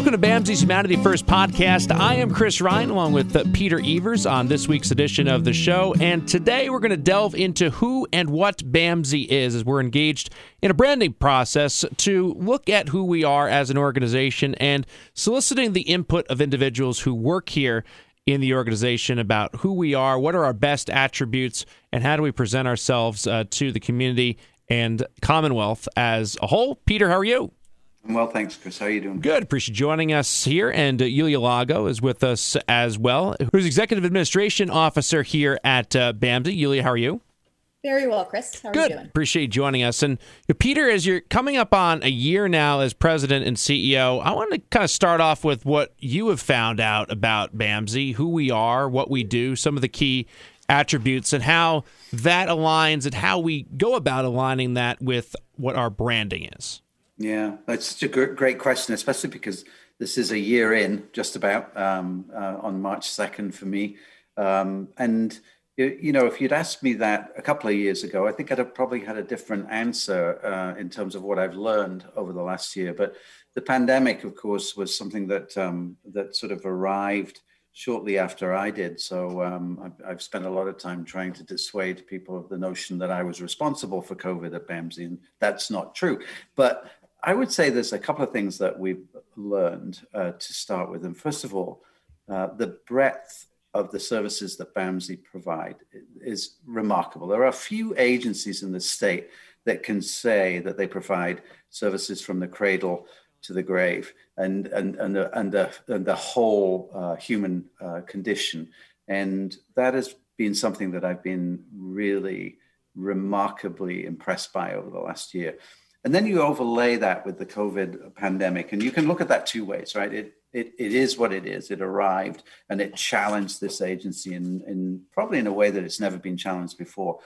Welcome to BAMSI's Humanity First podcast. I am Chris Ryan along with uh, Peter Evers on this week's edition of the show. And today we're going to delve into who and what BAMSI is as we're engaged in a branding process to look at who we are as an organization and soliciting the input of individuals who work here in the organization about who we are, what are our best attributes, and how do we present ourselves uh, to the community and Commonwealth as a whole. Peter, how are you? Well, thanks, Chris. How are you doing? Good. Appreciate joining us here. And uh, Yulia Lago is with us as well, who's Executive Administration Officer here at uh, BAMSI. Yulia, how are you? Very well, Chris. How are Good. you doing? Appreciate you joining us. And Peter, as you're coming up on a year now as president and CEO, I want to kind of start off with what you have found out about BAMSI, who we are, what we do, some of the key attributes, and how that aligns and how we go about aligning that with what our branding is. Yeah, that's such a great question, especially because this is a year in, just about um, uh, on March 2nd for me. Um, and, you know, if you'd asked me that a couple of years ago, I think I'd have probably had a different answer uh, in terms of what I've learned over the last year. But the pandemic, of course, was something that um, that sort of arrived shortly after I did. So um, I've, I've, spent a lot of time trying to dissuade people of the notion that I was responsible for COVID at BAMSI, and that's not true. But I would say there's a couple of things that we've learned uh, to start with. And first of all, uh, the breadth of the services that BAMSI provide is remarkable. There are a few agencies in the state that can say that they provide services from the cradle to the grave and and and the, and the, and the whole uh, human uh, condition, and that has been something that I've been really remarkably impressed by over the last year. And then you overlay that with the COVID pandemic, and you can look at that two ways, right? It it, it is what it is. It arrived and it challenged this agency in, in probably in a way that it's never been challenged before.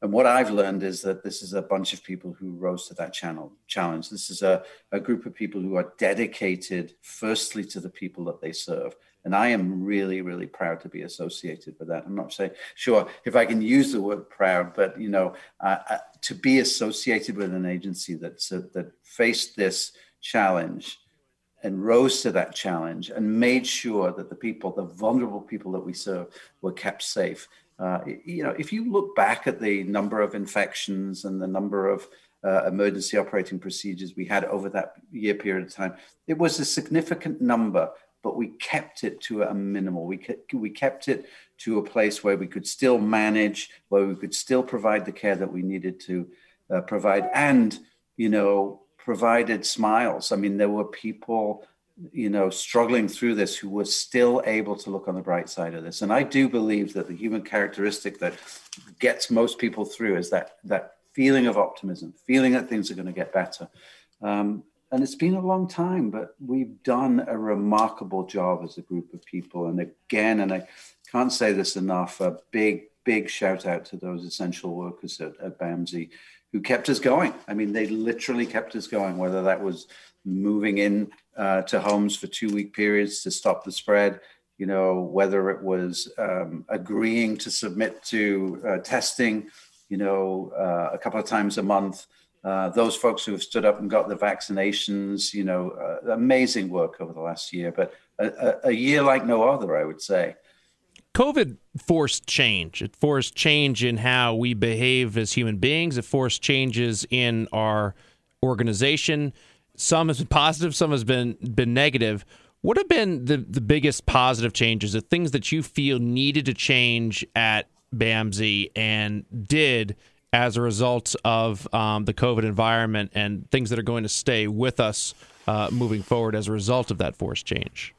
And what I've learned is that this is a bunch of people who rose to that channel challenge. This is a, a group of people who are dedicated, firstly, to the people that they serve, and I am really, really proud to be associated with that. I'm not saying, sure if I can use the word proud, but you know, uh, uh, to be associated with an agency that that faced this challenge and rose to that challenge and made sure that the people, the vulnerable people that we serve, were kept safe. Uh, you know, if you look back at the number of infections and the number of uh, emergency operating procedures we had over that year period of time, it was a significant number but we kept it to a minimal. We kept, we kept it to a place where we could still manage, where we could still provide the care that we needed to uh, provide, and you know, provided smiles. I mean, there were people, you know, struggling through this who were still able to look on the bright side of this. And I do believe that the human characteristic that gets most people through is that that feeling of optimism, feeling that things are going to get better. Um, and it's been a long time, but we've done a remarkable job as a group of people. And again, and I can't say this enough, a big, big shout out to those essential workers at, at BAMSI who kept us going. I mean, they literally kept us going, whether that was moving in uh, to homes for two week periods to stop the spread, you know, whether it was um, agreeing to submit to uh, testing, you know, uh, a couple of times a month. Uh, those folks who have stood up and got the vaccinations, you know, uh, amazing work over the last year, but a, a, year like no other, I would say. COVID forced change. It forced change in how we behave as human beings. It forced changes in our organization. Some has been positive, some has been been negative. What have been the, the biggest positive changes, the things that you feel needed to change at BAMSI and did as a result of um, the COVID environment and things that are going to stay with us uh, moving forward as a result of that forced change?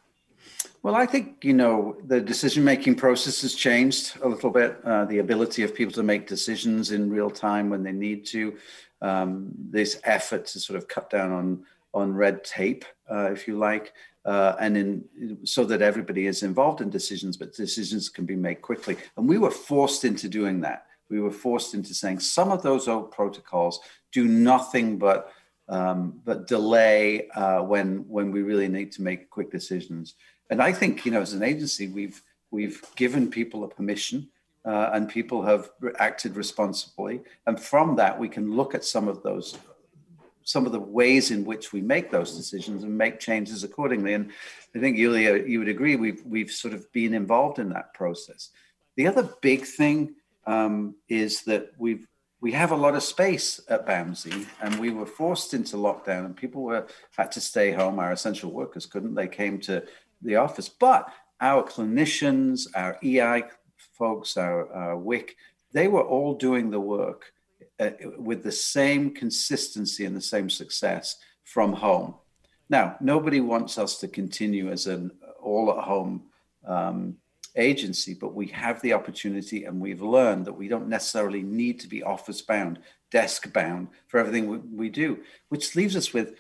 Well, I think, you know, the decision making process has changed a little bit. Uh, the ability of people to make decisions in real time when they need to. Um, this effort to sort of cut down on, on red tape, uh, if you like, uh, and in, so that everybody is involved in decisions, but decisions can be made quickly. And we were forced into doing that we were forced into saying some of those old protocols do nothing but um, but delay uh, when when we really need to make quick decisions. And I think you know, as an agency, we've we've given people a permission, uh, and people have acted responsibly. And from that, we can look at some of those some of the ways in which we make those decisions and make changes accordingly. And I think Yulia, you would agree, we've we've sort of been involved in that process. The other big thing um, is that we've we have a lot of space at BAMSI, and we were forced into lockdown, and people were had to stay home. Our essential workers couldn't; they came to the office. But our clinicians, our EI folks, our, our WIC, they were all doing the work uh, with the same consistency and the same success from home. Now, nobody wants us to continue as an all-at-home um, agency, but we have the opportunity and we've learned that we don't necessarily need to be office bound, desk bound for everything we, we do, which leaves us with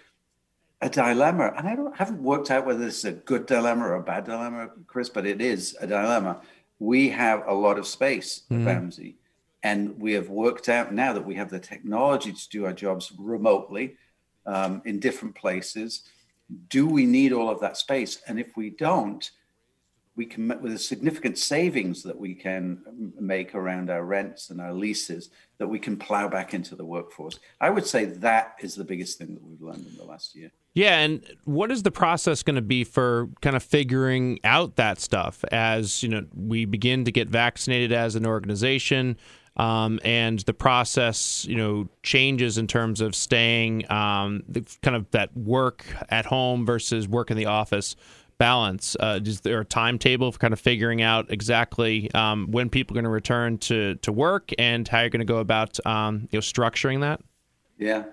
a dilemma. And I don't haven't worked out whether this is a good dilemma or a bad dilemma, Chris, but it is a dilemma. We have a lot of space mm-hmm. and we have worked out now that we have the technology to do our jobs remotely um, in different places. Do we need all of that space? And if we don't, we can with the significant savings that we can make around our rents and our leases that we can plow back into the workforce. I would say that is the biggest thing that we've learned in the last year. Yeah, and what is the process going to be for kind of figuring out that stuff as you know we begin to get vaccinated as an organization? Um, and the process, you know, changes in terms of staying um, the, kind of that work at home versus work in the office balance? Uh, is there a timetable for kind of figuring out exactly um, when people are going to return to, to work and how you're going to go about um, you know structuring that? Yeah,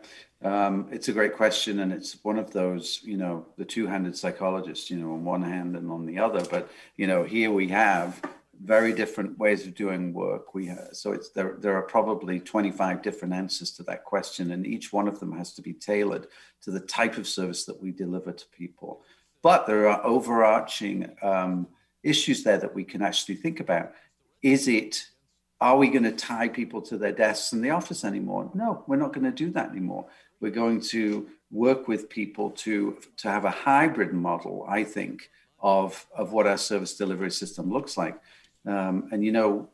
um, it's a great question, and it's one of those you know the two-handed psychologist, you know, on one hand and on the other. But you know, here we have very different ways of doing work. We have, so it's there. There are probably 25 different answers to that question, and each one of them has to be tailored to the type of service that we deliver to people. But there are overarching um, issues there that we can actually think about. Is it, are we going to tie people to their desks in the office anymore? No, we're not going to do that anymore. We're going to work with people to, to have a hybrid model, I think, of, of what our service delivery system looks like. Um, and, you know,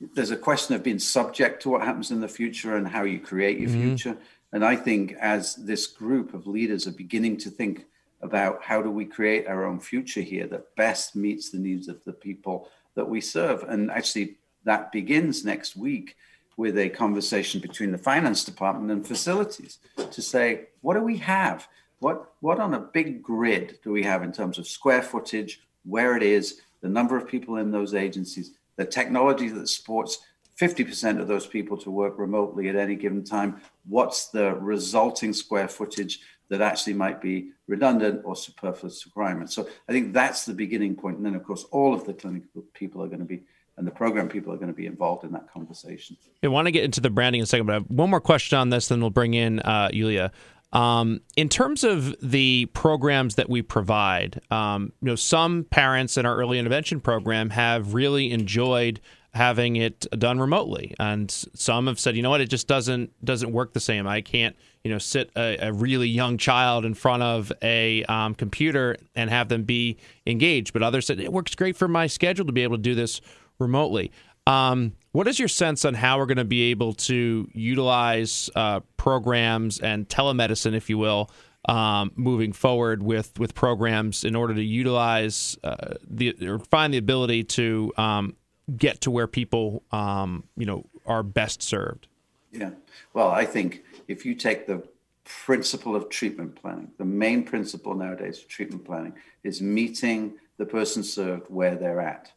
there's a question of being subject to what happens in the future and how you create your mm-hmm. future. And I think as this group of leaders are beginning to think about how do we create our own future here that best meets the needs of the people that we serve. And actually, that begins next week with a conversation between the finance department and facilities to say, what do we have? What, what on a big grid do we have in terms of square footage, where it is, the number of people in those agencies, the technology that supports 50% of those people to work remotely at any given time? What's the resulting square footage that actually might be redundant or superfluous requirements. So I think that's the beginning point. And then, of course, all of the clinical people are going to be and the program people are going to be involved in that conversation. I want to get into the branding in a second, but I have one more question on this, then we'll bring in uh, Yulia. Um, in terms of the programs that we provide, um, you know, some parents in our early intervention program have really enjoyed having it done remotely, and some have said, you know what, it just doesn't doesn't work the same. I can't you know sit a, a really young child in front of a um, computer and have them be engaged. But others said it works great for my schedule to be able to do this remotely. Um, what is your sense on how we're going to be able to utilize uh, programs and telemedicine, if you will, um, moving forward with with programs in order to utilize uh, the or find the ability to um, get to where people um, you know are best served? Yeah, well, I think if you take the principle of treatment planning, the main principle nowadays of treatment planning is meeting the person served where they're at.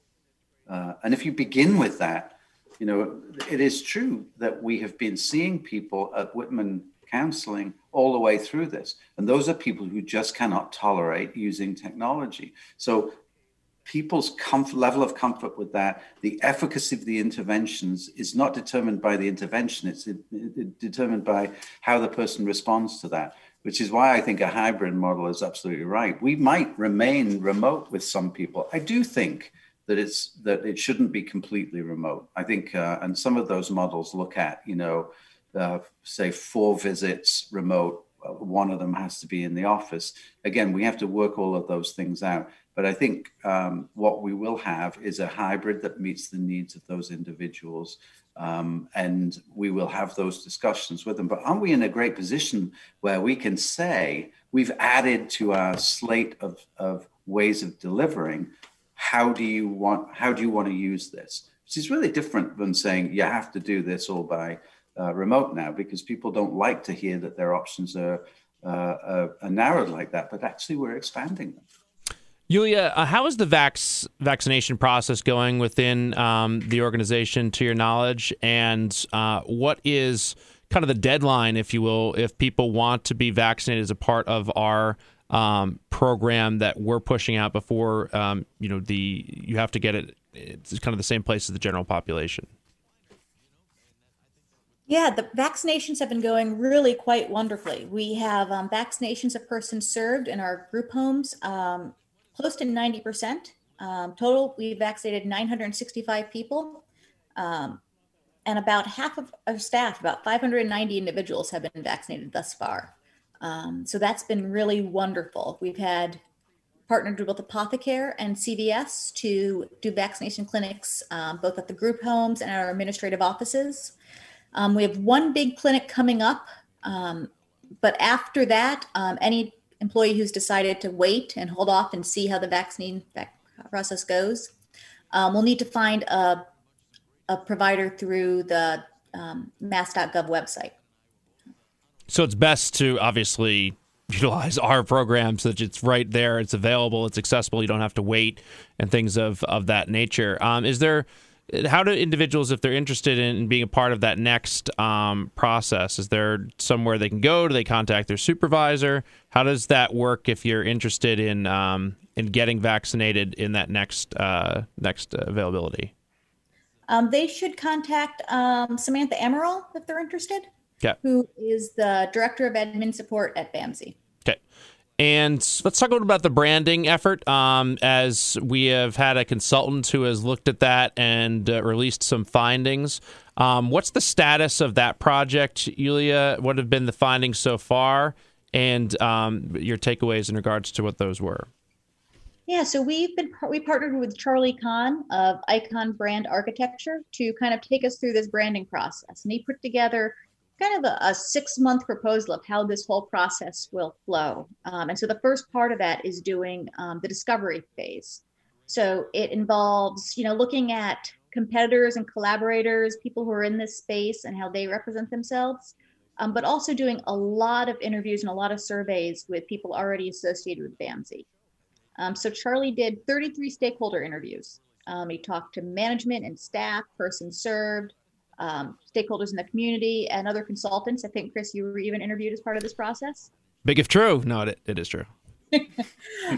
Uh, and if you begin with that, you know, it is true that we have been seeing people at Whitman counseling all the way through this. And those are people who just cannot tolerate using technology. So people's comfort, level of comfort with that, the efficacy of the interventions is not determined by the intervention, it's determined by how the person responds to that, which is why I think a hybrid model is absolutely right. We might remain remote with some people. I do think that it's that it shouldn't be completely remote. I think, uh, and some of those models look at, you know, uh, say four visits remote one of them has to be in the office. Again, we have to work all of those things out. But I think um, what we will have is a hybrid that meets the needs of those individuals. Um, and we will have those discussions with them. But aren't we in a great position where we can say we've added to our slate of, of ways of delivering? How do you want? How do you want to use this? Which is really different than saying you have to do this all by uh, remote now, because people don't like to hear that their options are, uh, are, are narrowed like that. But actually, we're expanding them. Yulia, uh, how is the vax vaccination process going within um, the organization, to your knowledge, and uh, what is kind of the deadline, if you will, if people want to be vaccinated as a part of our um, program that we're pushing out before um, you know the you have to get it. It's kind of the same place as the general population. Yeah, the vaccinations have been going really quite wonderfully. We have um, vaccinations of persons served in our group homes um, close to 90%. Um, total, we vaccinated 965 people. Um, and about half of our staff, about 590 individuals, have been vaccinated thus far. Um, so that's been really wonderful. We've had partnered with Apothecare and CVS to do vaccination clinics, um, both at the group homes and our administrative offices. Um, we have one big clinic coming up, um, but after that, um, any employee who's decided to wait and hold off and see how the vaccine process goes. Um, we'll need to find a, a provider through the um, mass.gov website. So it's best to obviously utilize our program so that it's right there, it's available, it's accessible, you don't have to wait, and things of, of that nature. Um, is there how do individuals, if they're interested in being a part of that next um, process, is there somewhere they can go? Do they contact their supervisor? How does that work if you're interested in um, in getting vaccinated in that next uh, next availability? Um, they should contact um, Samantha Amaral if they're interested. Okay. Who is the director of admin support at BAMSI? And let's talk a little about the branding effort. Um, as we have had a consultant who has looked at that and uh, released some findings. Um, what's the status of that project, Yulia? What have been the findings so far, and um, your takeaways in regards to what those were? Yeah, so we've been we partnered with Charlie Kahn of Icon Brand Architecture to kind of take us through this branding process, and he put together kind of a, a six month proposal of how this whole process will flow. Um, and so the first part of that is doing um, the discovery phase. So it involves, you know, looking at competitors and collaborators, people who are in this space and how they represent themselves, um, but also doing a lot of interviews and a lot of surveys with people already associated with BAMSI. Um, so Charlie did 33 stakeholder interviews. Um, he talked to management and staff, person served, um, stakeholders in the community, and other consultants. I think, Chris, you were even interviewed as part of this process. Big if true. No, it, it is true.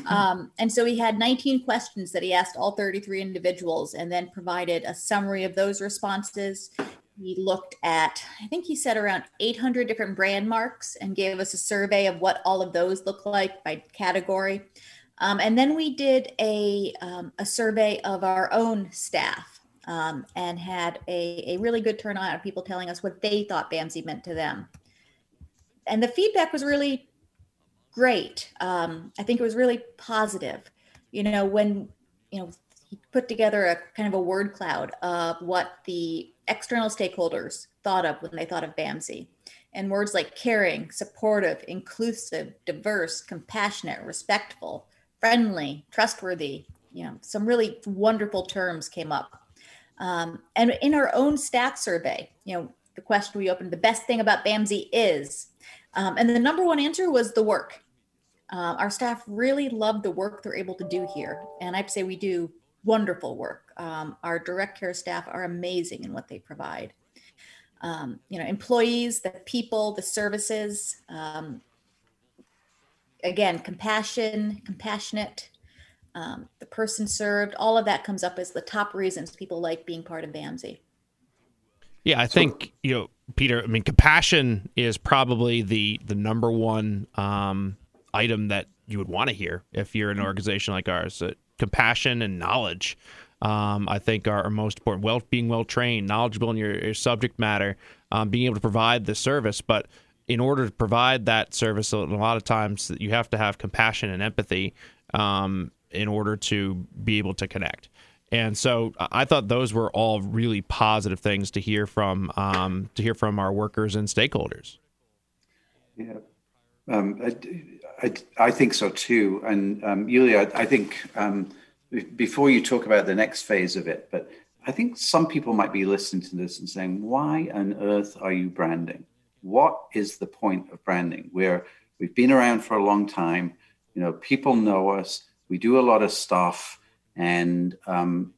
um, and so he had 19 questions that he asked all 33 individuals and then provided a summary of those responses. He looked at, I think he said around 800 different brand marks and gave us a survey of what all of those look like by category. Um, and then we did a, um, a survey of our own staff um, and had a, a really good turnout of people telling us what they thought BAMSI meant to them. And the feedback was really great. Um, I think it was really positive. You know, when, you know, he put together a kind of a word cloud of what the external stakeholders thought of when they thought of BAMSI. And words like caring, supportive, inclusive, diverse, compassionate, respectful, friendly, trustworthy, you know, some really wonderful terms came up. Um, and in our own staff survey, you know, the question we opened, the best thing about BAMSI is, um, and the number one answer was the work. Uh, our staff really love the work they're able to do here. And I'd say we do wonderful work. Um, our direct care staff are amazing in what they provide. Um, you know, employees, the people, the services, um, again, compassion, compassionate, um, the person served, all of that comes up as the top reasons people like being part of BAMSI. Yeah, I think you know, Peter. I mean, compassion is probably the the number one um, item that you would want to hear if you're an organization like ours. Uh, compassion and knowledge, um, I think, are, are, most important. Well, being well trained, knowledgeable in your, your subject matter, um, being able to provide the service, but in order to provide that service, a lot of times you have to have compassion and empathy um, in order to be able to connect. And so I thought those were all really positive things to hear from um, to hear from our workers and stakeholders. Yeah, um, I, I, I, think so too. And um, Yulia, I, I think um, before you talk about the next phase of it, but I think some people might be listening to this and saying, "Why on earth are you branding? What is the point of branding? Where we've been around for a long time, you know, people know us, we do a lot of stuff." And um,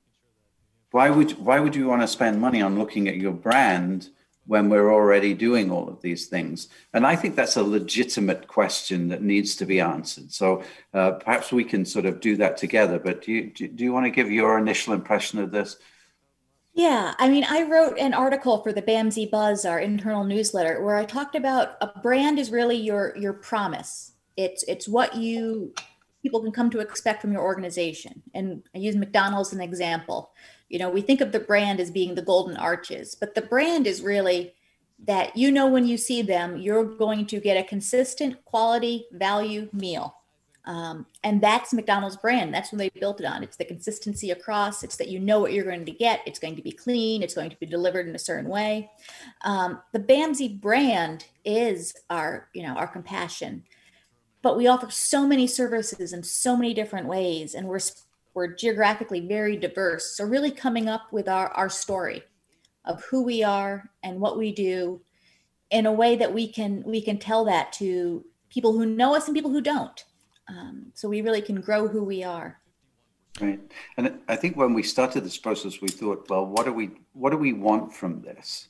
why would why would you want to spend money on looking at your brand when we're already doing all of these things? And I think that's a legitimate question that needs to be answered. So uh, perhaps we can sort of do that together. But do you do you want to give your initial impression of this? Yeah, I mean, I wrote an article for the BAMSI Buzz, our internal newsletter, where I talked about a brand is really your your promise. It's it's what you people can come to expect from your organization. And I use McDonald's as an example. You know, we think of the brand as being the golden arches, but the brand is really that you know when you see them, you're going to get a consistent quality value meal. Um, and that's McDonald's brand. That's what they built it on. It's the consistency across. It's that you know what you're going to get. It's going to be clean. It's going to be delivered in a certain way. Um, the BAMSI brand is our, you know, our compassion but we offer so many services in so many different ways and we're we're geographically very diverse. So really coming up with our our story of who we are and what we do in a way that we can we can tell that to people who know us and people who don't. Um, so we really can grow who we are. Right. And i think when we started this process we thought well what do we what do we want from this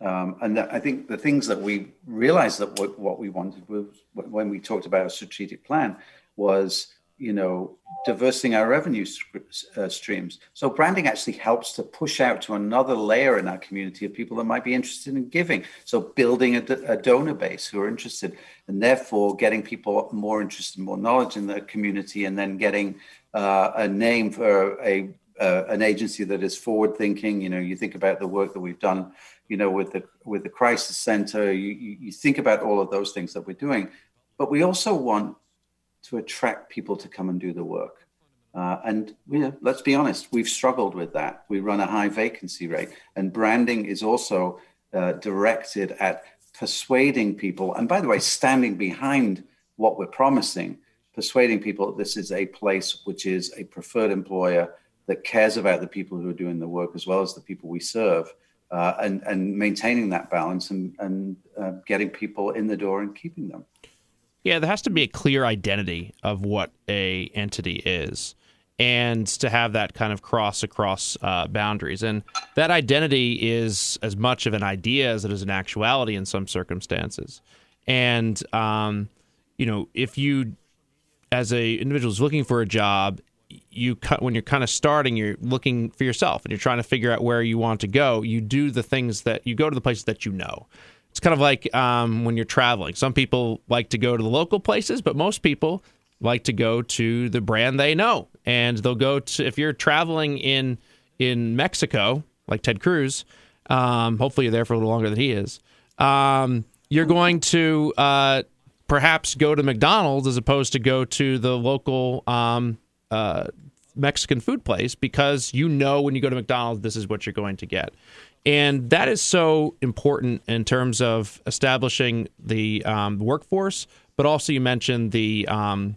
um, and I think the things that we realized that what, what we wanted was when we talked about a strategic plan was, you know, diversing our revenue uh, streams. So branding actually helps to push out to another layer in our community of people that might be interested in giving. So building a, a donor base who are interested, and therefore getting people more interested, more knowledge in the community, and then getting uh, a name for a uh, an agency that is forward thinking. You know, you think about the work that we've done you know, with the with the crisis center. You, you, think about all of those things that we're doing, but we also want to attract people to come and do the work. Uh, and let's be honest, we've struggled with that. We run a high vacancy rate, and branding is also uh, directed at persuading people. And by the way, standing behind what we're promising, persuading people this is a place which is a preferred employer that cares about the people who are doing the work as well as the people we serve uh, and and maintaining that balance and and uh, getting people in the door and keeping them. Yeah, there has to be a clear identity of what a entity is, and to have that kind of cross across uh, boundaries. And that identity is as much of an idea as it is an actuality in some circumstances. And um, you know, if you as a individual is looking for a job you when you're kind of starting, you're looking for yourself and you're trying to figure out where you want to go. You do the things that you go to the places that you know. It's kind of like um, when you're traveling. Some people like to go to the local places, but most people like to go to the brand they know, and they'll go to if you're traveling in in Mexico, like Ted Cruz. Um, hopefully, you're there for a little longer than he is. Um, you're going to uh, perhaps go to McDonald's as opposed to go to the local um, uh, Mexican food place because you know when you go to McDonald's, this is what you're going to get. And that is so important in terms of establishing the um, workforce, but also you mentioned the um,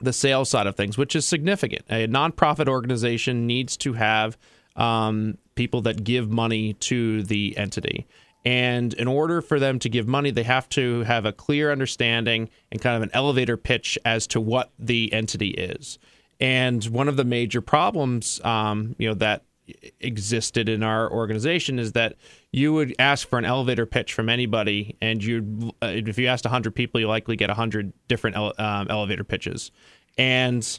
the sales side of things, which is significant. A nonprofit organization needs to have um, people that give money to the entity. And in order for them to give money, they have to have a clear understanding and kind of an elevator pitch as to what the entity is. And one of the major problems, um, you know, that existed in our organization is that you would ask for an elevator pitch from anybody, and you, uh, if you asked 100 people, you likely get 100 different ele- um, elevator pitches, and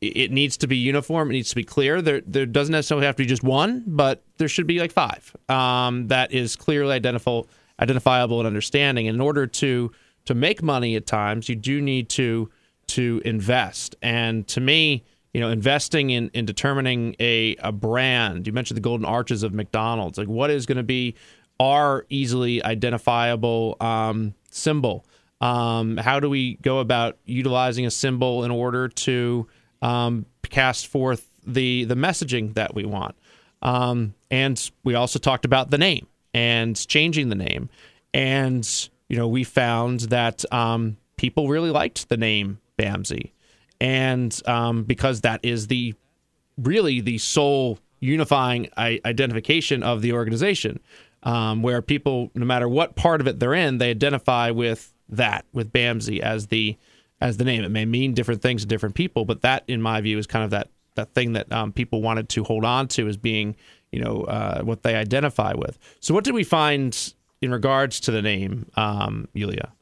it needs to be uniform. It needs to be clear. There, there doesn't necessarily have to be just one, but there should be like five um, that is clearly identifiable, identifiable and understanding. And in order to to make money at times, you do need to to invest. And to me, you know, investing in, in determining a, a brand, you mentioned the golden arches of McDonald's. Like, what is going to be our easily identifiable um, symbol? Um, how do we go about utilizing a symbol in order to um, cast forth the the messaging that we want? Um, and we also talked about the name and changing the name. And you know, we found that um, people really liked the name BAMSI, and um, because that is the really the sole unifying identification of the organization, um, where people, no matter what part of it they're in, they identify with that, with BAMSI as the as the name. It may mean different things to different people, but that, in my view, is kind of that that thing that um, people wanted to hold on to as being, you know, uh, what they identify with. So, what did we find in regards to the name, um, Yulia?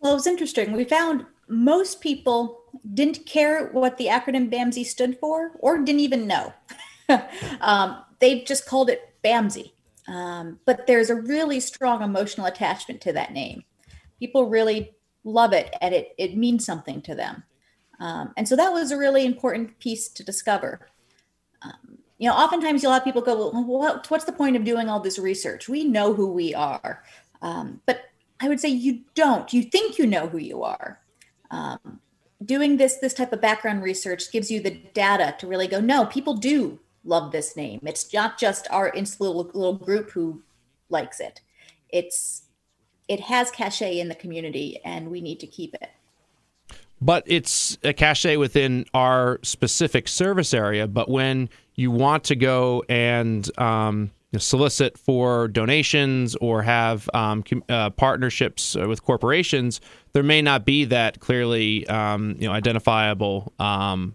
Well, it was interesting. We found most people didn't care what the acronym BAMSI stood for or didn't even know. um, they just called it BAMSI. Um, but there's a really strong emotional attachment to that name. People really love it and it, it means something to them. Um, and so that was a really important piece to discover. Um, you know, oftentimes you'll have people go, well, what, what's the point of doing all this research? We know who we are. Um, but I would say you don't. You think you know who you are. Um, doing this this type of background research gives you the data to really go, no, people do love this name. It's not just our little, little group who likes it. It's it has cachet in the community, and we need to keep it but it's a cachet within our specific service area. But when you want to go and um, solicit for donations or have um, uh, partnerships with corporations, there may not be that clearly um, you know identifiable um,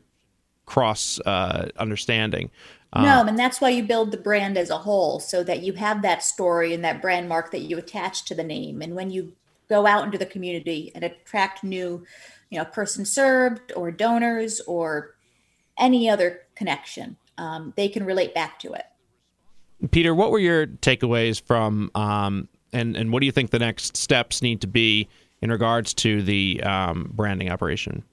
cross uh, understanding. No, uh, and that's why you build the brand as a whole, so that you have that story and that brand mark that you attach to the name. And when you go out into the community and attract new you know, person served or donors or any other connection, um, they can relate back to it. Peter, what were your takeaways from, um, and and what do you think the next steps need to be in regards to the um, branding operation?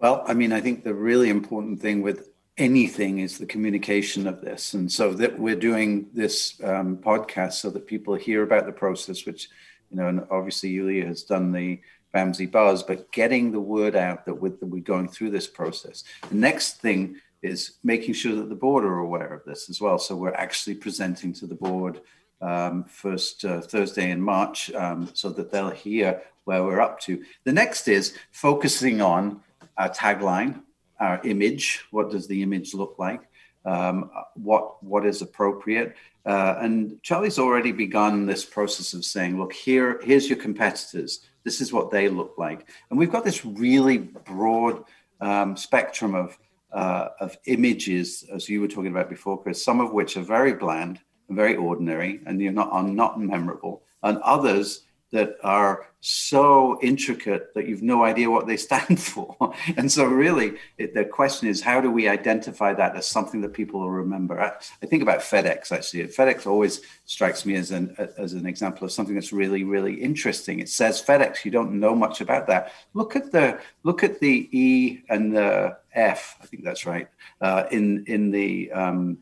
Well, I mean, I think the really important thing with anything is the communication of this, and so that we're doing this um, podcast so that people hear about the process, which you know, and obviously Yulia has done the BAMSI Buzz, but getting the word out that we're, that we're going through this process. The next thing is making sure that the board are aware of this as well. So we're actually presenting to the board um, first uh, Thursday in March um, so that they'll hear where we're up to. The next is focusing on our tagline, our image. What does the image look like? Um, what what is appropriate? Uh, and Charlie's already begun this process of saying, look, here here's your competitors this is what they look like. And we've got this really broad um, spectrum of, uh, of images, as you were talking about before, Chris, some of which are very bland and very ordinary and you're not, are not memorable, and others that are so intricate that you've no idea what they stand for. and so, really, it, the question is how do we identify that as something that people will remember? I, I, think about FedEx actually. FedEx always strikes me as an as an example of something that's really really interesting. It says FedEx. You don't know much about that. Look at the look at the E and the F. I think that's right uh, in in the um,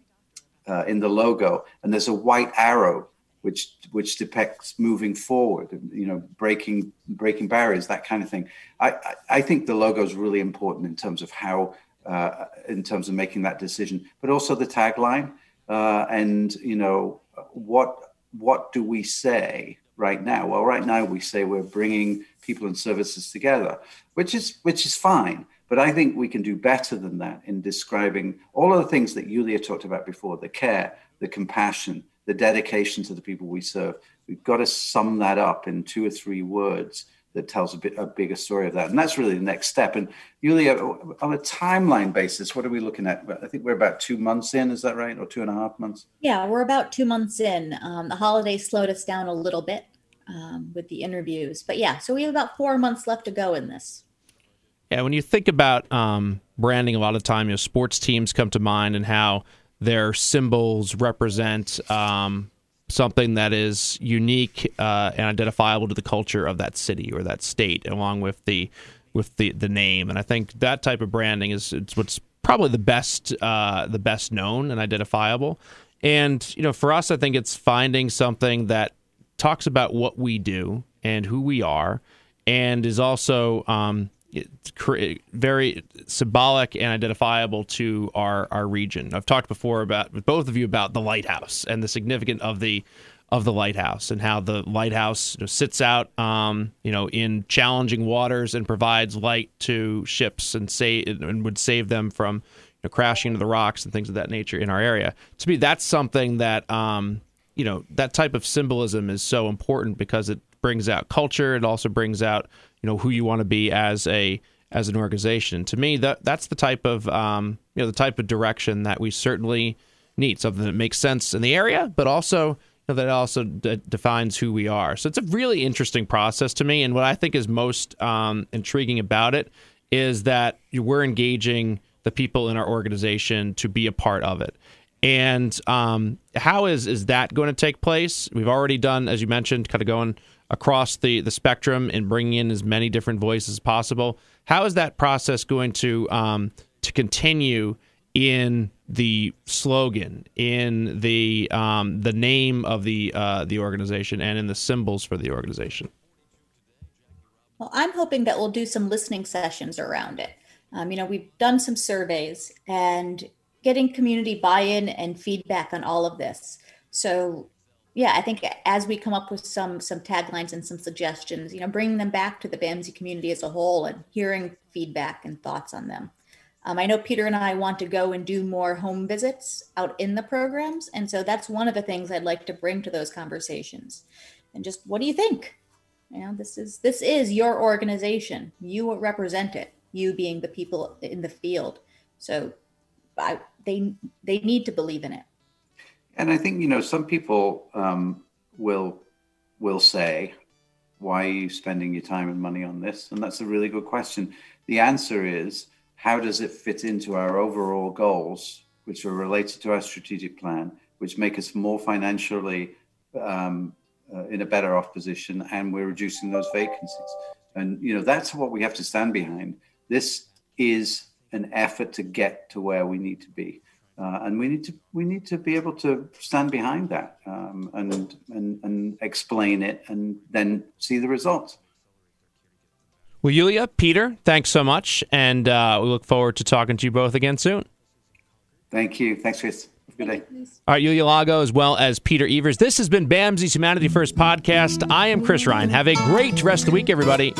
uh, in the logo, and there's a white arrow which which depicts moving forward, you know, breaking breaking barriers, that kind of thing. I I think the logo is really important in terms of how uh, in terms of making that decision, but also the tagline uh, and you know what what do we say right now? Well, right now we say we're bringing people and services together, which is which is fine. But I think we can do better than that in describing all of the things that Yulia talked about before: the care, the compassion, the dedication to the people we serve. We've got to sum that up in two or three words that tells a bit a bigger story of that. And that's really the next step. And Yulia, on a timeline basis, what are we looking at? I think we're about two months in, is that right? Or two and a half months? Yeah, we're about two months in. Um, the holidays slowed us down a little bit um, with the interviews. But yeah, so we have about four months left to go in this. Yeah, when you think about um, branding, a lot of time, you know, sports teams come to mind and how their symbols represent um, something that is unique uh, and identifiable to the culture of that city or that state, along with the with the the name. And I think that type of branding is it's what's probably the best uh, the best known and identifiable. And you know, for us, I think it's finding something that talks about what we do and who we are, and is also um, very symbolic and identifiable to our our region. I've talked before about with both of you about the lighthouse and the significance of the of the lighthouse and how the lighthouse you know, sits out, um, you know, in challenging waters and provides light to ships and say and would save them from you know, crashing into the rocks and things of that nature in our area. To me, that's something that um, you know that type of symbolism is so important because it brings out culture. It also brings out you know who you want to be as a as an organization. To me, that that's the type of um, you know the type of direction that we certainly need. Something that makes sense in the area, but also that also d- defines who we are. So it's a really interesting process to me. And what I think is most um, intriguing about it is that we're engaging the people in our organization to be a part of it. And um, how is is that going to take place? We've already done, as you mentioned, kind of going across the the spectrum and bringing in as many different voices as possible. How is that process going to um, to continue in the slogan, in the um, the name of the uh, the organization, and in the symbols for the organization? Well, I'm hoping that we'll do some listening sessions around it. Um, you know, we've done some surveys and getting community buy-in and feedback on all of this. So, yeah, I think as we come up with some some taglines and some suggestions, you know, bringing them back to the BAMSI community as a whole and hearing feedback and thoughts on them. Um, I know Peter and I want to go and do more home visits out in the programs. And so that's one of the things I'd like to bring to those conversations. And just what do you think? You know, this is this is your organization. You represent it. You being the people in the field. So I, they they need to believe in it. And I think you know some people um, will will say, "Why are you spending your time and money on this?" And that's a really good question. The answer is how does it fit into our overall goals, which are related to our strategic plan, which make us more financially um, uh, in a better off position, and we're reducing those vacancies. And you know that's what we have to stand behind. This is an effort to get to where we need to be, uh, and we need to we need to be able to stand behind that um, and and and explain it, and then see the results. Well, Yulia, Peter, thanks so much. And uh, we look forward to talking to you both again soon. Thank you. Thanks, Chris. Good day. All right, Yulia Lago, as well as Peter Evers. This has been BAMSI's Humanity First podcast. I am Chris Ryan. Have a great rest of the week, everybody.